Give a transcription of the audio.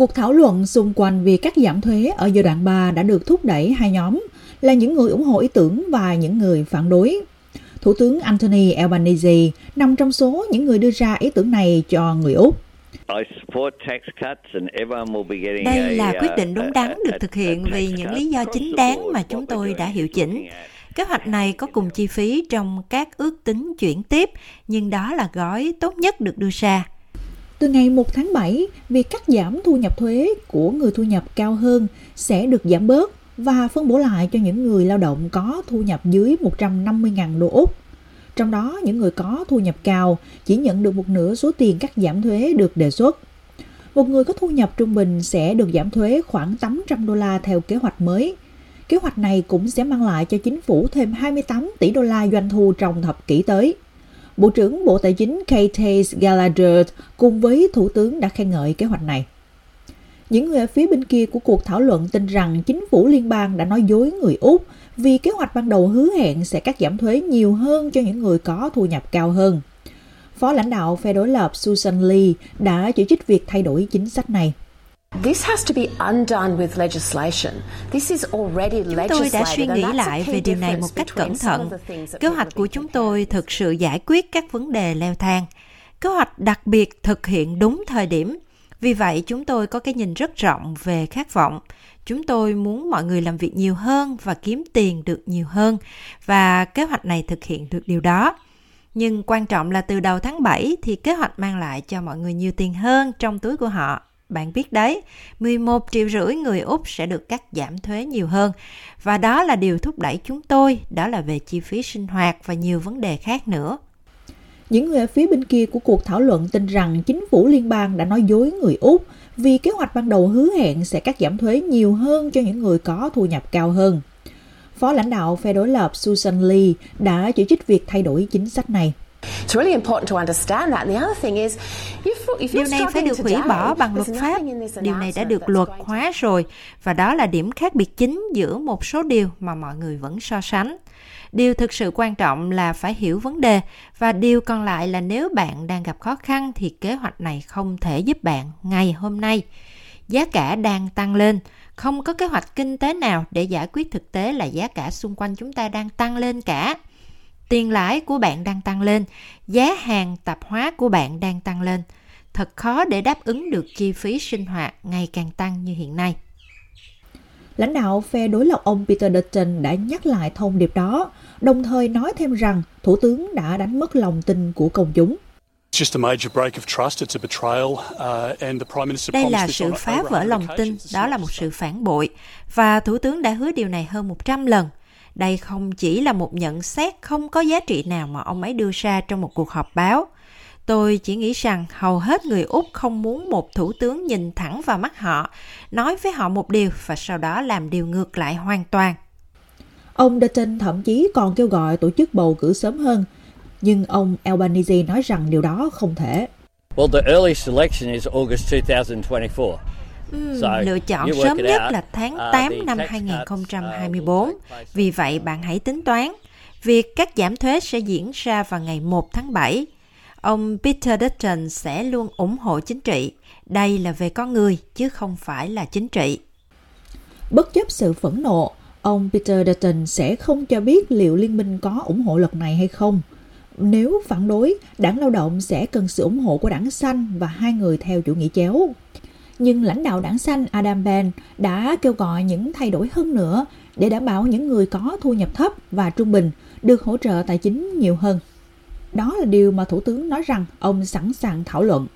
Cuộc thảo luận xung quanh việc cắt giảm thuế ở giai đoạn 3 đã được thúc đẩy hai nhóm là những người ủng hộ ý tưởng và những người phản đối. Thủ tướng Anthony Albanese nằm trong số những người đưa ra ý tưởng này cho người Úc. Đây là quyết định đúng đắn được thực hiện vì những lý do chính đáng mà chúng tôi đã hiệu chỉnh. Kế hoạch này có cùng chi phí trong các ước tính chuyển tiếp, nhưng đó là gói tốt nhất được đưa ra. Từ ngày 1 tháng 7, việc cắt giảm thu nhập thuế của người thu nhập cao hơn sẽ được giảm bớt và phân bổ lại cho những người lao động có thu nhập dưới 150.000 đô Úc. Trong đó, những người có thu nhập cao chỉ nhận được một nửa số tiền cắt giảm thuế được đề xuất. Một người có thu nhập trung bình sẽ được giảm thuế khoảng 800 đô la theo kế hoạch mới. Kế hoạch này cũng sẽ mang lại cho chính phủ thêm 28 tỷ đô la doanh thu trong thập kỷ tới. Bộ trưởng Bộ Tài chính Kate Gallagher cùng với Thủ tướng đã khen ngợi kế hoạch này. Những người ở phía bên kia của cuộc thảo luận tin rằng chính phủ liên bang đã nói dối người Úc vì kế hoạch ban đầu hứa hẹn sẽ cắt giảm thuế nhiều hơn cho những người có thu nhập cao hơn. Phó lãnh đạo phe đối lập Susan Lee đã chỉ trích việc thay đổi chính sách này. Chúng tôi đã suy nghĩ lại về điều này một cách cẩn thận. Kế hoạch của chúng tôi thực sự giải quyết các vấn đề leo thang. Kế hoạch đặc biệt thực hiện đúng thời điểm. Vì vậy, chúng tôi có cái nhìn rất rộng về khát vọng. Chúng tôi muốn mọi người làm việc nhiều hơn và kiếm tiền được nhiều hơn. Và kế hoạch này thực hiện được điều đó. Nhưng quan trọng là từ đầu tháng 7 thì kế hoạch mang lại cho mọi người nhiều tiền hơn trong túi của họ bạn biết đấy, 11 triệu rưỡi người Úc sẽ được cắt giảm thuế nhiều hơn. Và đó là điều thúc đẩy chúng tôi, đó là về chi phí sinh hoạt và nhiều vấn đề khác nữa. Những người ở phía bên kia của cuộc thảo luận tin rằng chính phủ liên bang đã nói dối người Úc vì kế hoạch ban đầu hứa hẹn sẽ cắt giảm thuế nhiều hơn cho những người có thu nhập cao hơn. Phó lãnh đạo phe đối lập Susan Lee đã chỉ trích việc thay đổi chính sách này. Điều này phải được hủy bỏ bằng luật pháp. Điều này đã được luật hóa rồi và đó là điểm khác biệt chính giữa một số điều mà mọi người vẫn so sánh. Điều thực sự quan trọng là phải hiểu vấn đề và điều còn lại là nếu bạn đang gặp khó khăn thì kế hoạch này không thể giúp bạn ngày hôm nay. Giá cả đang tăng lên, không có kế hoạch kinh tế nào để giải quyết thực tế là giá cả xung quanh chúng ta đang tăng lên cả tiền lãi của bạn đang tăng lên, giá hàng tạp hóa của bạn đang tăng lên. Thật khó để đáp ứng được chi phí sinh hoạt ngày càng tăng như hiện nay. Lãnh đạo phe đối lập ông Peter Dutton đã nhắc lại thông điệp đó, đồng thời nói thêm rằng Thủ tướng đã đánh mất lòng tin của công chúng. Đây là sự phá vỡ lòng tin, đó là một sự phản bội. Và Thủ tướng đã hứa điều này hơn 100 lần. Đây không chỉ là một nhận xét không có giá trị nào mà ông ấy đưa ra trong một cuộc họp báo. Tôi chỉ nghĩ rằng hầu hết người Úc không muốn một thủ tướng nhìn thẳng vào mắt họ, nói với họ một điều và sau đó làm điều ngược lại hoàn toàn. Ông Dutton thậm chí còn kêu gọi tổ chức bầu cử sớm hơn, nhưng ông Albanese nói rằng điều đó không thể. Well, the earliest election is August 2024. Ừ, lựa chọn sớm nhất là tháng 8 uh, năm 2024. Uh, Vì vậy bạn hãy tính toán. Việc cắt giảm thuế sẽ diễn ra vào ngày 1 tháng 7. Ông Peter Dutton sẽ luôn ủng hộ chính trị. Đây là về con người chứ không phải là chính trị. Bất chấp sự phẫn nộ, ông Peter Dutton sẽ không cho biết liệu liên minh có ủng hộ luật này hay không. Nếu phản đối, đảng lao động sẽ cần sự ủng hộ của đảng xanh và hai người theo chủ nghĩa chéo nhưng lãnh đạo đảng xanh Adam Ben đã kêu gọi những thay đổi hơn nữa để đảm bảo những người có thu nhập thấp và trung bình được hỗ trợ tài chính nhiều hơn. Đó là điều mà Thủ tướng nói rằng ông sẵn sàng thảo luận